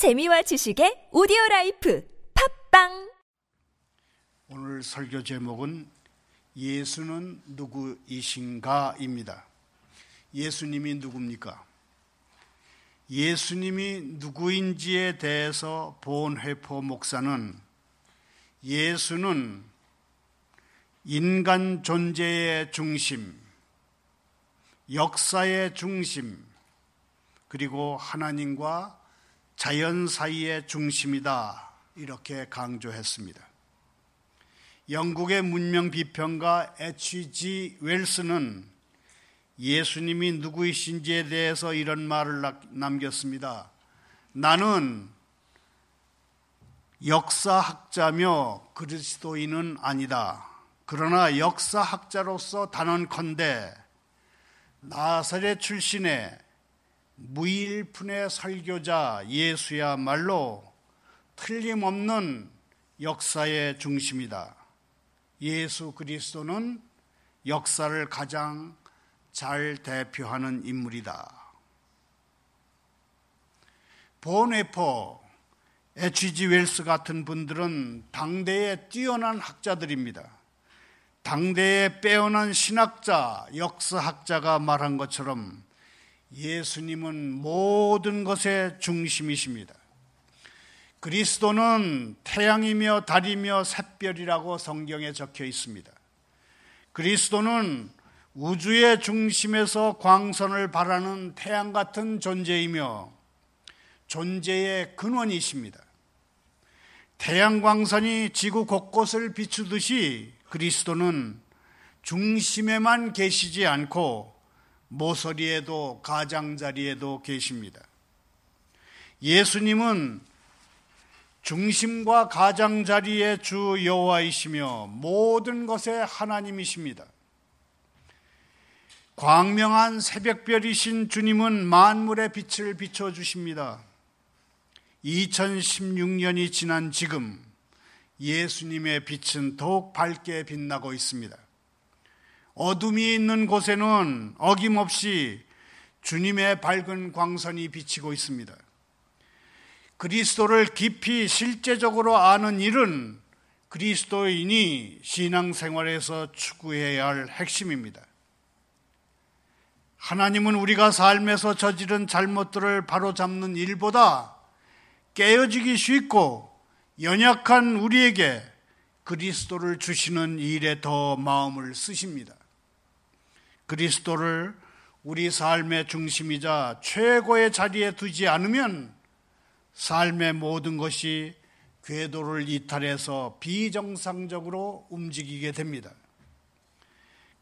재미와 지식의 오디오 life 팟빵 오늘 설교 제목은 예수는 누구이신가입니다. 예수님이 누굽니까? 예수님이 누구인지에 대해서 본회퍼 목사는 예수는 인간 존재의 중심, 역사의 중심, 그리고 하나님과 자연 사이의 중심이다. 이렇게 강조했습니다. 영국의 문명 비평가 H.G. 웰스는 예수님이 누구이신지에 대해서 이런 말을 남겼습니다. 나는 역사학자며 그리스도인은 아니다. 그러나 역사학자로서 단언컨대 나사렛 출신의 무일푼의 설교자 예수야말로 틀림없는 역사의 중심이다. 예수 그리스도는 역사를 가장 잘 대표하는 인물이다. 보네포, H.G. 웰스 같은 분들은 당대의 뛰어난 학자들입니다. 당대의 빼어난 신학자, 역사학자가 말한 것처럼 예수님은 모든 것의 중심이십니다. 그리스도는 태양이며 달이며 샛별이라고 성경에 적혀 있습니다. 그리스도는 우주의 중심에서 광선을 발하는 태양 같은 존재이며 존재의 근원이십니다. 태양 광선이 지구 곳곳을 비추듯이 그리스도는 중심에만 계시지 않고 모서리에도 가장자리에도 계십니다. 예수님은 중심과 가장자리의 주 여호와이시며 모든 것의 하나님이십니다. 광명한 새벽별이신 주님은 만물의 빛을 비춰 주십니다. 2016년이 지난 지금 예수님의 빛은 더욱 밝게 빛나고 있습니다. 어둠이 있는 곳에는 어김없이 주님의 밝은 광선이 비치고 있습니다. 그리스도를 깊이 실제적으로 아는 일은 그리스도인이 신앙생활에서 추구해야 할 핵심입니다. 하나님은 우리가 삶에서 저지른 잘못들을 바로잡는 일보다 깨어지기 쉽고 연약한 우리에게 그리스도를 주시는 일에 더 마음을 쓰십니다. 그리스도를 우리 삶의 중심이자 최고의 자리에 두지 않으면 삶의 모든 것이 궤도를 이탈해서 비정상적으로 움직이게 됩니다.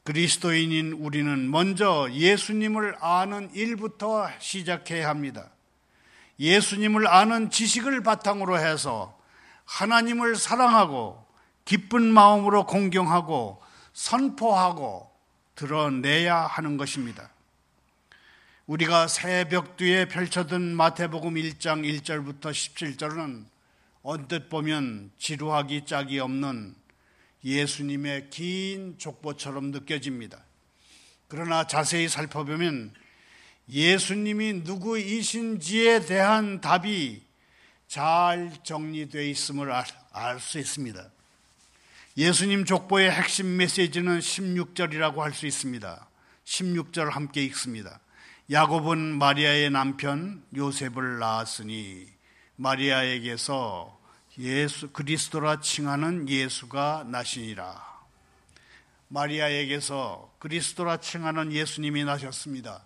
그리스도인인 우리는 먼저 예수님을 아는 일부터 시작해야 합니다. 예수님을 아는 지식을 바탕으로 해서 하나님을 사랑하고 기쁜 마음으로 공경하고 선포하고 드러내야 하는 것입니다. 우리가 새벽 뒤에 펼쳐둔 마태복음 1장 1절부터 17절은 언뜻 보면 지루하기 짝이 없는 예수님의 긴 족보처럼 느껴집니다. 그러나 자세히 살펴보면 예수님이 누구이신지에 대한 답이 잘 정리되어 있음을 알 수 있습니다. 예수님 족보의 핵심 메시지는 16절이라고 할 수 있습니다. 16절 함께 읽습니다. 야곱은 마리아의 남편 요셉을 낳았으니 마리아에게서 예수 그리스도라 칭하는 예수가 나시니라. 마리아에게서 그리스도라 칭하는 예수님이 나셨습니다.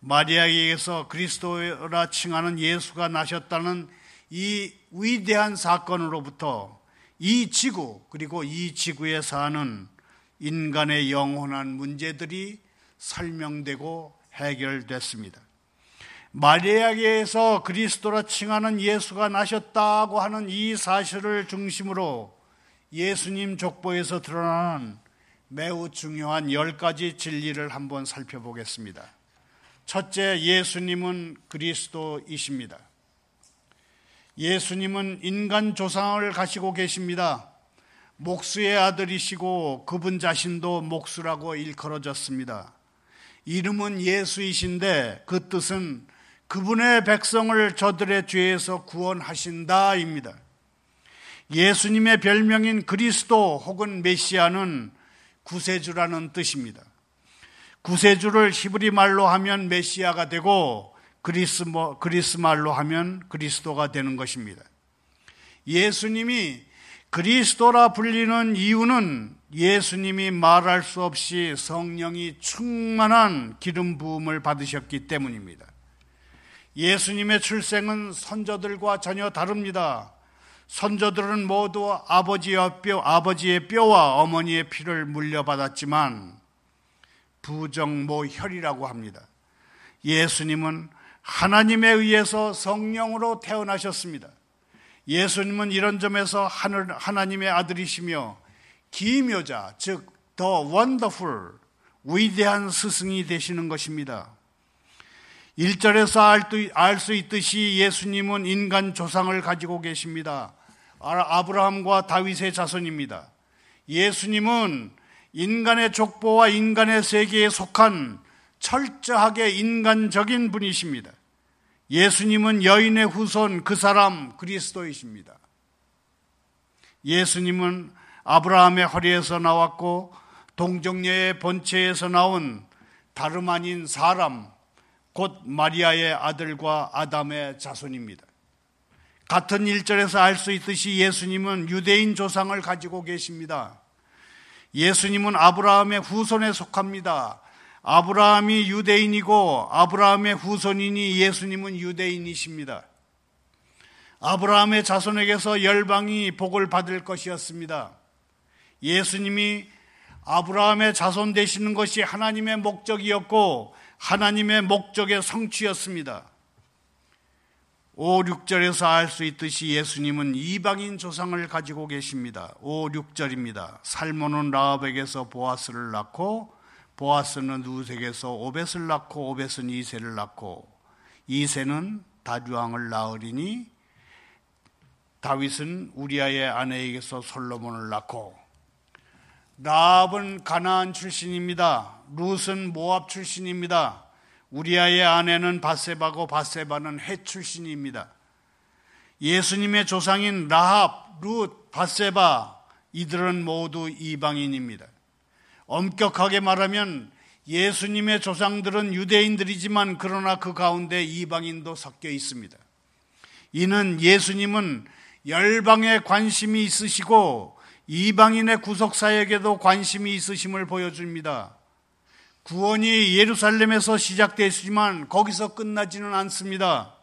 마리아에게서 그리스도라 칭하는 예수가 나셨다는 이 위대한 사건으로부터 이 지구 그리고 이 지구에 사는 인간의 영원한 문제들이 설명되고 해결됐습니다. 마리아에게서 그리스도라 칭하는 예수가 나셨다고 하는 이 사실을 중심으로 예수님 족보에서 드러나는 매우 중요한 열 가지 진리를 한번 살펴보겠습니다. 첫째, 예수님은 그리스도이십니다. 예수님은 인간 조상을 가시고 계십니다. 목수의 아들이시고 그분 자신도 목수라고 일컬어졌습니다. 이름은 예수이신데 그 뜻은 그분의 백성을 저들의 죄에서 구원하신다입니다. 예수님의 별명인 그리스도 혹은 메시아는 구세주라는 뜻입니다. 구세주를 히브리 말로 하면 메시아가 되고 그리스, 그리스 말로 하면 그리스도가 되는 것입니다. 예수님이 그리스도라 불리는 이유는 예수님이 말할 수 없이 성령이 충만한 기름 부음을 받으셨기 때문입니다. 예수님의 출생은 선조들과 전혀 다릅니다. 선조들은 모두 아버지의 뼈, 아버지의 뼈와 어머니의 피를 물려받았지만 부정모 혈이라고 합니다. 예수님은 하나님에 의해서 성령으로 태어나셨습니다. 예수님은 이런 점에서 하늘, 하나님의 아들이시며 기묘자, 즉, 더 원더풀, 위대한 스승이 되시는 것입니다. 1절에서 알 수 있듯이 예수님은 인간 조상을 가지고 계십니다. 아브라함과 다윗의 자손입니다. 예수님은 인간의 족보와 인간의 세계에 속한 철저하게 인간적인 분이십니다. 예수님은 여인의 후손 그 사람 그리스도이십니다. 예수님은 아브라함의 허리에서 나왔고 동정녀의 본체에서 나온 다름 아닌 사람 곧 마리아의 아들과 아담의 자손입니다. 같은 1절에서 알 수 있듯이 예수님은 유대인 조상을 가지고 계십니다. 예수님은 아브라함의 후손에 속합니다. 아브라함이 유대인이고 아브라함의 후손이니 예수님은 유대인이십니다. 아브라함의 자손에게서 열방이 복을 받을 것이었습니다. 예수님이 아브라함의 자손 되시는 것이 하나님의 목적이었고 하나님의 목적의 성취였습니다. 5, 6절에서 알 수 있듯이 예수님은 이방인 조상을 가지고 계십니다. 5, 6절입니다. 살모는 라합에게서 보아스를 낳고 보아스는 누색에서 오벳을 낳고 오벳은 이세를 낳고 이세는 다주왕을 낳으리니 다윗은 우리아의 아내에게서 솔로몬을 낳고 라합은 가나안 출신입니다. 룻은 모압 출신입니다. 우리아의 아내는 바세바고 바세바는 해 출신입니다. 예수님의 조상인 라합, 룻, 바세바 이들은 모두 이방인입니다. 엄격하게 말하면 예수님의 조상들은 유대인들이지만 그러나 그 가운데 이방인도 섞여 있습니다. 이는 예수님은 열방에 관심이 있으시고 이방인의 구속사역에도 관심이 있으심을 보여줍니다. 구원이 예루살렘에서 시작됐지만 거기서 끝나지는 않습니다.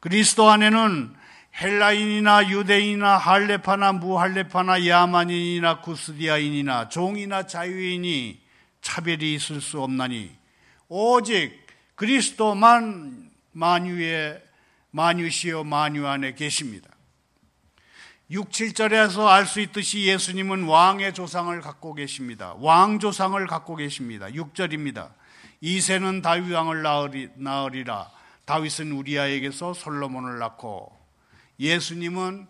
그리스도 안에는 헬라인이나 유대인이나 할레파나 무할레파나 야만인이나 구스디아인이나 종이나 자유인이 차별이 있을 수 없나니 오직 그리스도만 만유의 만유시여 만유 안에 계십니다. 6, 7절에서 알 수 있듯이 예수님은 왕의 조상을 갖고 계십니다. 왕 조상을 갖고 계십니다. 6절입니다. 이세는 다윗 왕을 낳으리라. 다윗은 우리아에게서 솔로몬을 낳고 예수님은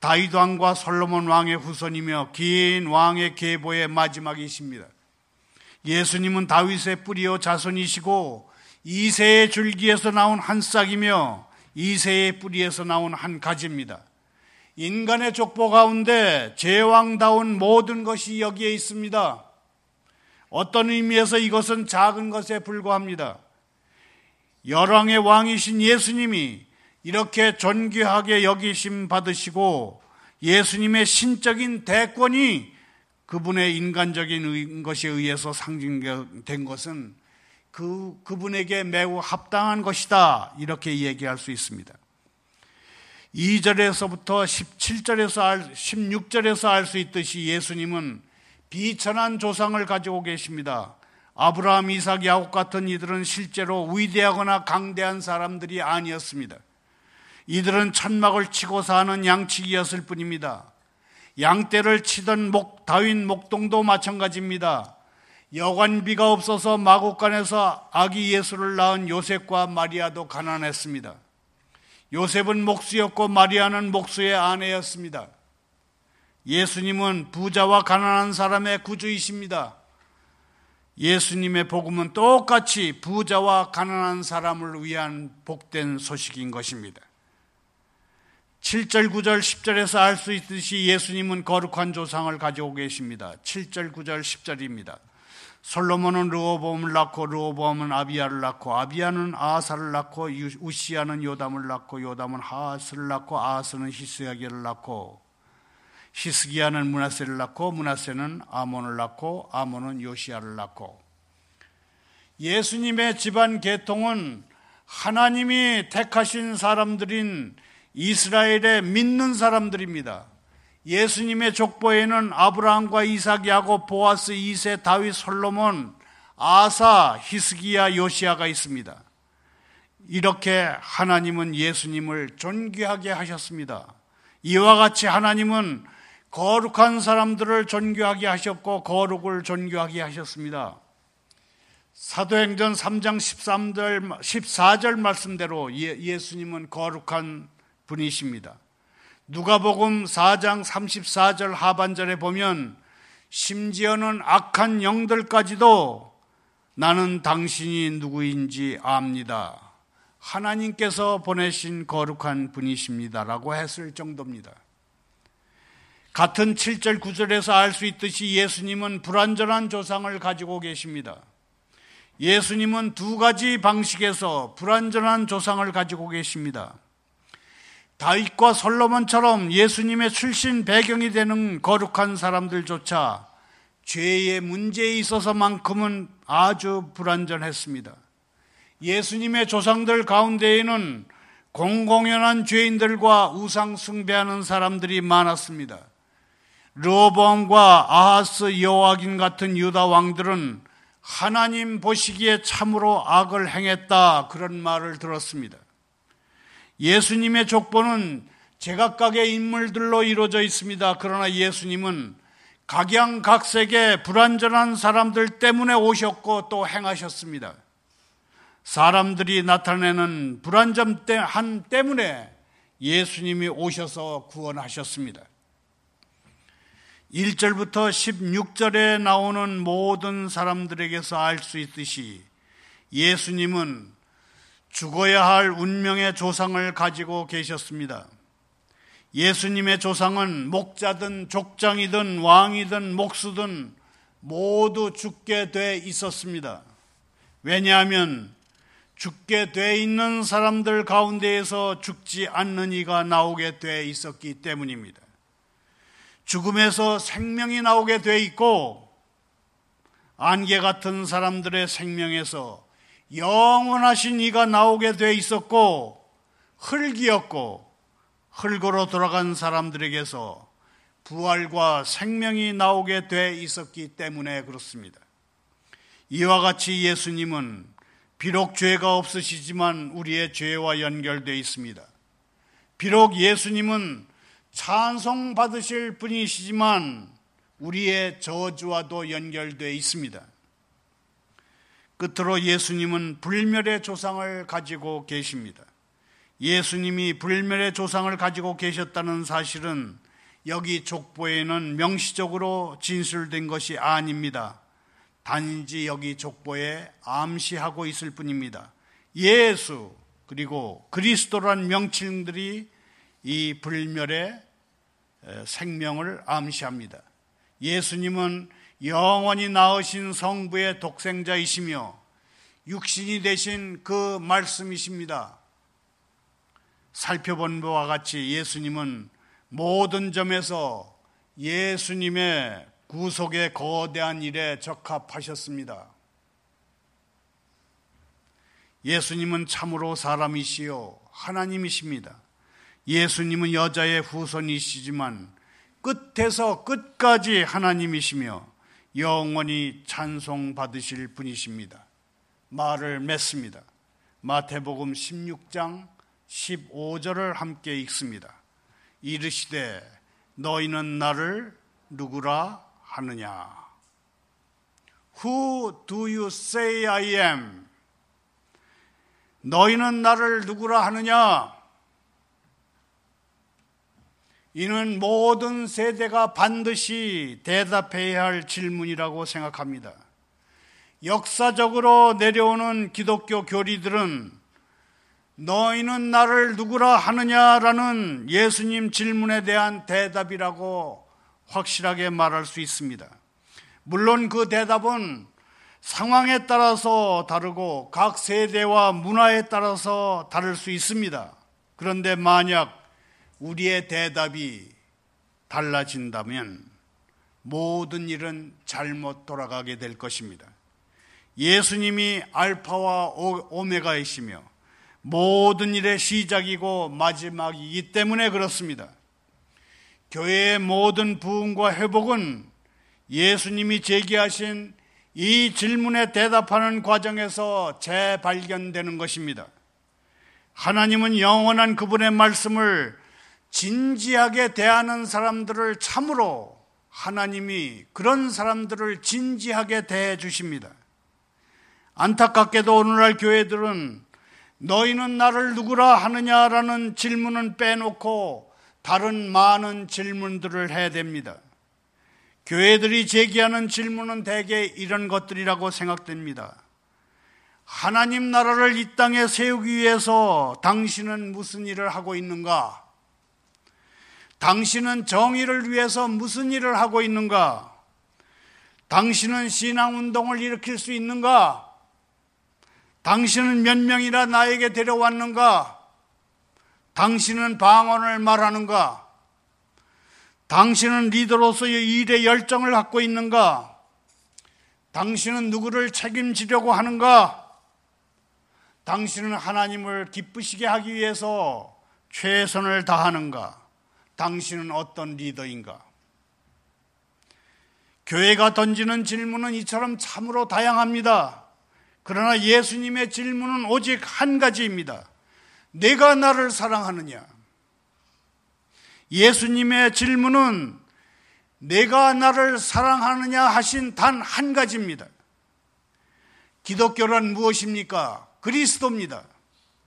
다윗 왕과 솔로몬 왕의 후손이며 긴 왕의 계보의 마지막이십니다. 예수님은 다윗의 뿌리요 자손이시고 이세의 줄기에서 나온 한 싹이며 이세의 뿌리에서 나온 한 가지입니다. 인간의 족보 가운데 제왕다운 모든 것이 여기에 있습니다. 어떤 의미에서 이것은 작은 것에 불과합니다. 열왕의 왕이신 예수님이 이렇게 존귀하게 여기심 받으시고 예수님의 신적인 대권이 그분의 인간적인 것에 의해서 상징된 것은 그, 그분에게 매우 합당한 것이다. 이렇게 얘기할 수 있습니다. 2절에서부터 17절에서 알, 16절에서 알 수 있듯이 예수님은 비천한 조상을 가지고 계십니다. 아브라함, 이삭, 야곱 같은 이들은 실제로 위대하거나 강대한 사람들이 아니었습니다. 이들은 천막을 치고 사는 양치기였을 뿐입니다. 양떼를 치던 목, 다윈 목동도 마찬가지입니다. 여관비가 없어서 마곡간에서 아기 예수를 낳은 요셉과 마리아도 가난했습니다. 요셉은 목수였고 마리아는 목수의 아내였습니다. 예수님은 부자와 가난한 사람의 구주이십니다. 예수님의 복음은 똑같이 부자와 가난한 사람을 위한 복된 소식인 것입니다. 7절, 9절, 10절에서 알 수 있듯이 예수님은 거룩한 조상을 가지고 계십니다. 7절, 9절, 10절입니다. 솔로몬은 르호보암을 낳고 르호보암은 아비야를 낳고 아비야는 아사를 낳고 우시야는 요담을 낳고 요담은 하스를 낳고 아스는 히스야기를 낳고 히스기야는 문하세를 낳고 문하세는 아몬을 낳고 아몬은 요시야를 낳고 예수님의 집안 계통은 하나님이 택하신 사람들인 이스라엘의 믿는 사람들입니다. 예수님의 족보에는 아브라함과 이삭, 야곱, 보아스, 이세, 다윗, 솔로몬, 아사, 히스기야, 요시아가 있습니다. 이렇게 하나님은 예수님을 존귀하게 하셨습니다. 이와 같이 하나님은 거룩한 사람들을 존귀하게 하셨고 거룩을 존귀하게 하셨습니다. 사도행전 3장 13절, 14절 말씀대로 예, 수님은 거룩한 분이십니다. 누가복음 4장 34절 하반절에 보면 심지어는 악한 영들까지도 나는 당신이 누구인지 압니다. 하나님께서 보내신 거룩한 분이십니다라고 했을 정도입니다. 같은 7절 9절에서 알 수 있듯이 예수님은 불완전한 조상을 가지고 계십니다. 예수님은 두 가지 방식에서 불완전한 조상을 가지고 계십니다. 다윗과 솔로몬처럼 예수님의 출신 배경이 되는 거룩한 사람들조차 죄의 문제에 있어서만큼은 아주 불완전했습니다. 예수님의 조상들 가운데에는 공공연한 죄인들과 우상 숭배하는 사람들이 많았습니다. 르호보암과 아하스 여호와긴 같은 유다 왕들은 하나님 보시기에 참으로 악을 행했다 그런 말을 들었습니다. 예수님의 족보는 제각각의 인물들로 이루어져 있습니다. 그러나 예수님은 각양각색의 불완전한 사람들 때문에 오셨고 또 행하셨습니다. 사람들이 나타내는 불완전 한 때문에 예수님이 오셔서 구원하셨습니다. 1절부터 16절에 나오는 모든 사람들에게서 알 수 있듯이 예수님은 죽어야 할 운명의 조상을 가지고 계셨습니다. 예수님의 조상은 목자든 족장이든 왕이든 목수든 모두 죽게 돼 있었습니다. 왜냐하면 죽게 돼 있는 사람들 가운데에서 죽지 않는 이가 나오게 돼 있었기 때문입니다. 죽음에서 생명이 나오게 돼 있고 안개 같은 사람들의 생명에서 영원하신 이가 나오게 돼 있었고 흙이었고 흙으로 돌아간 사람들에게서 부활과 생명이 나오게 돼 있었기 때문에 그렇습니다. 이와 같이 예수님은 비록 죄가 없으시지만 우리의 죄와 연결되어 있습니다. 비록 예수님은 찬송 받으실 분이시지만 우리의 저주와도 연결되어 있습니다. 끝으로 예수님은 불멸의 조상을 가지고 계십니다. 예수님이 불멸의 조상을 가지고 계셨다는 사실은 여기 족보에는 명시적으로 진술된 것이 아닙니다. 단지 여기 족보에 암시하고 있을 뿐입니다. 예수 그리고 그리스도란 명칭들이 이 불멸의 생명을 암시합니다. 예수님은 영원히 나으신 성부의 독생자이시며 육신이 되신 그 말씀이십니다. 살펴본 바와 같이 예수님은 모든 점에서 예수님의 구속의 거대한 일에 적합하셨습니다. 예수님은 참으로 사람이시요 하나님이십니다. 예수님은 여자의 후손이시지만 끝에서 끝까지 하나님이시며 영원히 찬송 받으실 분이십니다. 말을 맺습니다. 마태복음 16장 15절을 함께 읽습니다. 이르시되 너희는 나를 누구라 하느냐? Who do you say I am? 너희는 나를 누구라 하느냐? 이는 모든 세대가 반드시 대답해야 할 질문이라고 생각합니다. 역사적으로 내려오는 기독교 교리들은 너희는 나를 누구라 하느냐라는 예수님 질문에 대한 대답이라고 확실하게 말할 수 있습니다. 물론 그 대답은 상황에 따라서 다르고 각 세대와 문화에 따라서 다를 수 있습니다. 그런데 만약 우리의 대답이 달라진다면 모든 일은 잘못 돌아가게 될 것입니다. 예수님이 알파와 오메가이시며 모든 일의 시작이고 마지막이기 때문에 그렇습니다. 교회의 모든 부흥과 회복은 예수님이 제기하신 이 질문에 대답하는 과정에서 재발견되는 것입니다. 하나님은 영원한 그분의 말씀을 진지하게 대하는 사람들을 참으로 하나님이 그런 사람들을 진지하게 대해 주십니다. 안타깝게도 오늘날 교회들은 너희는 나를 누구라 하느냐라는 질문은 빼놓고 다른 많은 질문들을 해야 됩니다. 교회들이 제기하는 질문은 대개 이런 것들이라고 생각됩니다. 하나님 나라를 이 땅에 세우기 위해서 당신은 무슨 일을 하고 있는가? 당신은 정의를 위해서 무슨 일을 하고 있는가? 당신은 신앙운동을 일으킬 수 있는가? 당신은 몇 명이나 나에게 데려왔는가? 당신은 방언을 말하는가? 당신은 리더로서의 일에 열정을 갖고 있는가? 당신은 누구를 책임지려고 하는가? 당신은 하나님을 기쁘시게 하기 위해서 최선을 다하는가? 당신은 어떤 리더인가? 교회가 던지는 질문은 이처럼 참으로 다양합니다. 그러나 예수님의 질문은 오직 한 가지입니다. 내가 나를 사랑하느냐? 예수님의 질문은 내가 나를 사랑하느냐 하신 단 한 가지입니다. 기독교란 무엇입니까? 그리스도입니다.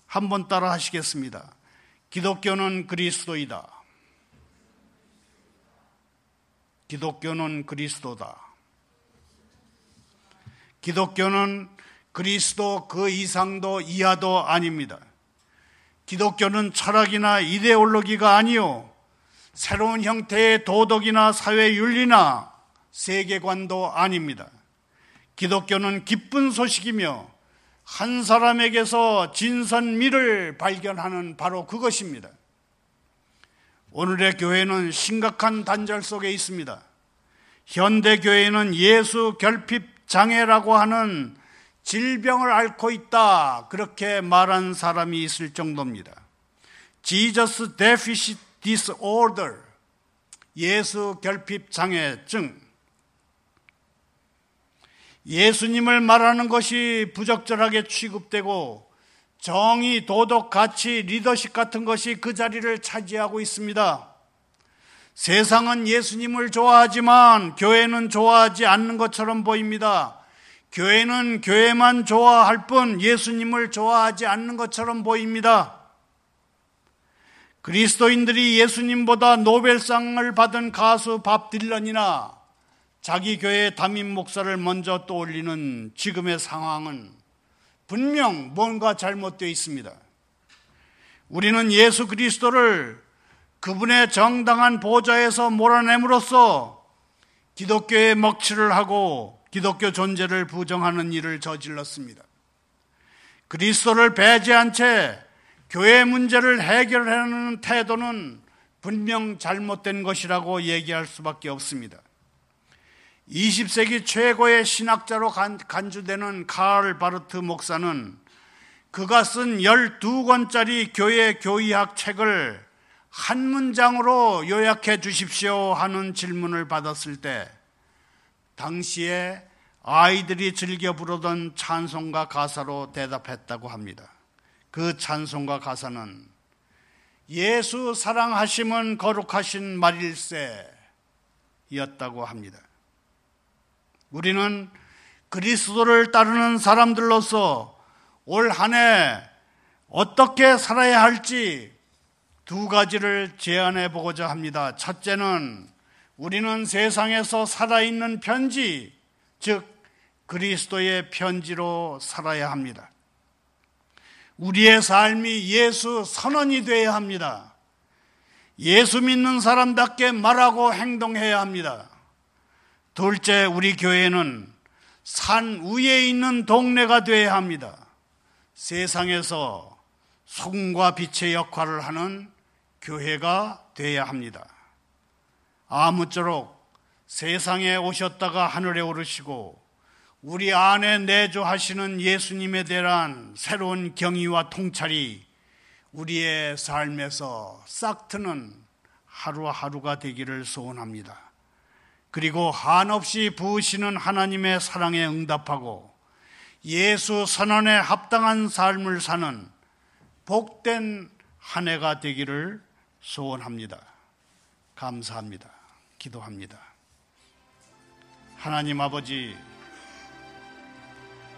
한번 따라 하시겠습니다. 기독교는 그리스도이다. 기독교는 그리스도다. 기독교는 그리스도 그 이상도 이하도 아닙니다. 기독교는 철학이나 이데올로기가 아니요. 새로운 형태의 도덕이나 사회 윤리나 세계관도 아닙니다. 기독교는 기쁜 소식이며 한 사람에게서 진선미를 발견하는 바로 그것입니다. 오늘의 교회는 심각한 단절 속에 있습니다. 현대 교회는 예수 결핍 장애라고 하는 질병을 앓고 있다. 그렇게 말한 사람이 있을 정도입니다. Jesus Deficit Disorder. 예수 결핍 장애증. 예수님을 말하는 것이 부적절하게 취급되고 정의, 도덕, 가치, 리더십 같은 것이 그 자리를 차지하고 있습니다. 세상은 예수님을 좋아하지만 교회는 좋아하지 않는 것처럼 보입니다. 교회는 교회만 좋아할 뿐 예수님을 좋아하지 않는 것처럼 보입니다. 그리스도인들이 예수님보다 노벨상을 받은 가수 밥 딜런이나 자기 교회 담임 목사를 먼저 떠올리는 지금의 상황은 분명 뭔가 잘못되어 있습니다. 우리는 예수 그리스도를 그분의 정당한 보좌에서 몰아냄으로써 기독교의 먹칠을 하고 기독교 존재를 부정하는 일을 저질렀습니다. 그리스도를 배제한 채 교회 문제를 해결하는 태도는 분명 잘못된 것이라고 얘기할 수밖에 없습니다. 20세기 최고의 신학자로 간주되는 카를 바르트 목사는 그가 쓴 12권짜리 교회 교의학 책을 한 문장으로 요약해 주십시오 하는 질문을 받았을 때 당시에 아이들이 즐겨 부르던 찬송가 가사로 대답했다고 합니다. 그 찬송가 가사는 예수 사랑하심은 거룩하신 말일세 였다고 합니다. 우리는 그리스도를 따르는 사람들로서 올 한 해 어떻게 살아야 할지 두 가지를 제안해 보고자 합니다. 첫째는 우리는 세상에서 살아있는 편지, 즉 그리스도의 편지로 살아야 합니다. 우리의 삶이 예수 선언이 되어야 합니다. 예수 믿는 사람답게 말하고 행동해야 합니다. 둘째, 우리 교회는 산 위에 있는 동네가 되어야 합니다. 세상에서 소금과 빛의 역할을 하는 교회가 되어야 합니다. 아무쪼록 세상에 오셨다가 하늘에 오르시고 우리 안에 내조하시는 예수님에 대한 새로운 경의와 통찰이 우리의 삶에서 싹트는 하루하루가 되기를 소원합니다. 그리고 한없이 부으시는 하나님의 사랑에 응답하고 예수 선언에 합당한 삶을 사는 복된 한 해가 되기를 소원합니다. 감사합니다. 기도합니다. 하나님 아버지,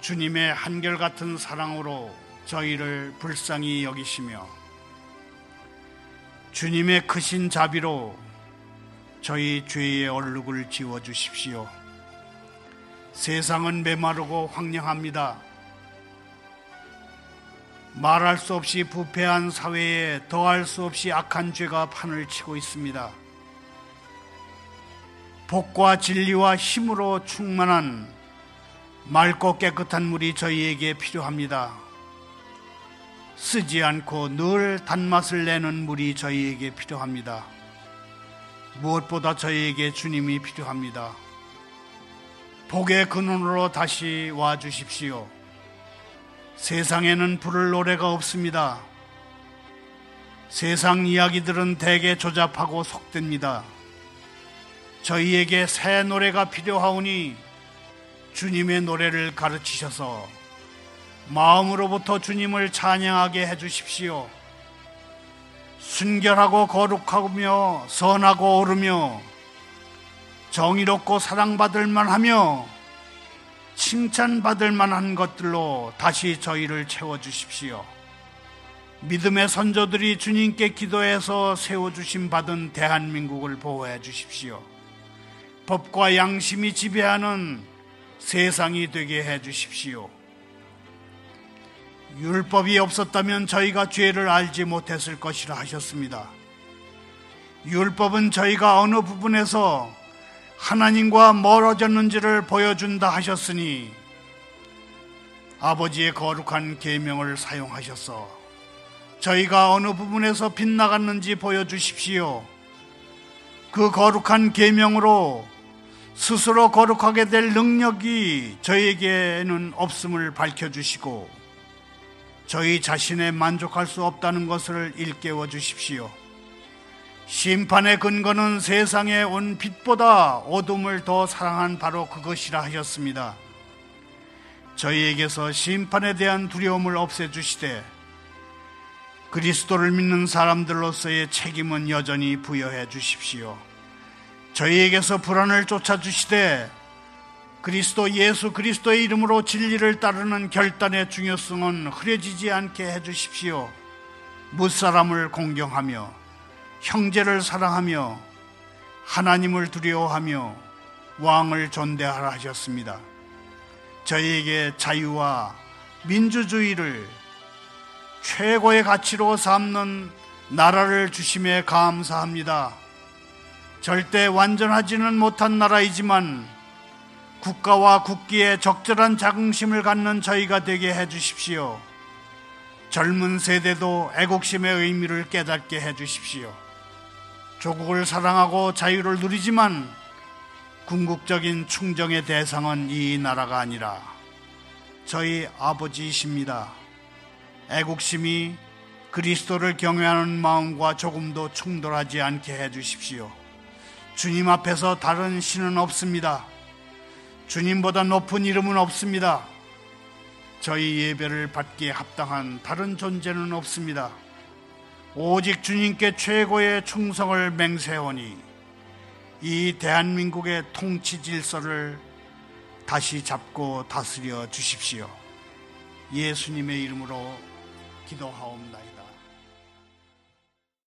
주님의 한결같은 사랑으로 저희를 불쌍히 여기시며 주님의 크신 자비로 저희 죄의 얼룩을 지워 주십시오. 세상은 메마르고 황량합니다. 말할 수 없이 부패한 사회에 더할 수 없이 악한 죄가 판을 치고 있습니다. 복과 진리와 힘으로 충만한 맑고 깨끗한 물이 저희에게 필요합니다. 쓰지 않고 늘 단맛을 내는 물이 저희에게 필요합니다. 무엇보다 저희에게 주님이 필요합니다. 복의 근원으로 다시 와 주십시오. 세상에는 부를 노래가 없습니다. 세상 이야기들은 대개 조잡하고 속됩니다. 저희에게 새 노래가 필요하오니 주님의 노래를 가르치셔서 마음으로부터 주님을 찬양하게 해 주십시오. 순결하고 거룩하며 선하고 오르며 정의롭고 사랑받을 만하며 칭찬받을 만한 것들로 다시 저희를 채워 주십시오. 믿음의 선조들이 주님께 기도해서 세워주심 받은 대한민국을 보호해 주십시오. 법과 양심이 지배하는 세상이 되게 해 주십시오. 율법이 없었다면 저희가 죄를 알지 못했을 것이라 하셨습니다. 율법은 저희가 어느 부분에서 하나님과 멀어졌는지를 보여준다 하셨으니 아버지의 거룩한 계명을 사용하셔서 저희가 어느 부분에서 빗나갔는지 보여주십시오. 그 거룩한 계명으로 스스로 거룩하게 될 능력이 저에게는 없음을 밝혀주시고 저희 자신에 만족할 수 없다는 것을 일깨워 주십시오. 심판의 근거는 세상에 온 빛보다 어둠을 더 사랑한 바로 그것이라 하셨습니다. 저희에게서 심판에 대한 두려움을 없애주시되 그리스도를 믿는 사람들로서의 책임은 여전히 부여해 주십시오. 저희에게서 불안을 쫓아주시되 그리스도 예수 그리스도의 이름으로 진리를 따르는 결단의 중요성은 흐려지지 않게 해주십시오. 무사람을 공경하며 형제를 사랑하며 하나님을 두려워하며 왕을 존대하라 하셨습니다. 저희에게 자유와 민주주의를 최고의 가치로 삼는 나라를 주심에 감사합니다. 절대 완전하지는 못한 나라이지만 국가와 국기에 적절한 자긍심을 갖는 저희가 되게 해 주십시오. 젊은 세대도 애국심의 의미를 깨닫게 해 주십시오. 조국을 사랑하고 자유를 누리지만 궁극적인 충정의 대상은 이 나라가 아니라 저희 아버지이십니다. 애국심이 그리스도를 경외하는 마음과 조금도 충돌하지 않게 해 주십시오. 주님 앞에서 다른 신은 없습니다. 주님보다 높은 이름은 없습니다. 저희 예배를 받기에 합당한 다른 존재는 없습니다. 오직 주님께 최고의 충성을 맹세하니 이 대한민국의 통치 질서를 다시 잡고 다스려 주십시오. 예수님의 이름으로 기도하옵나이다.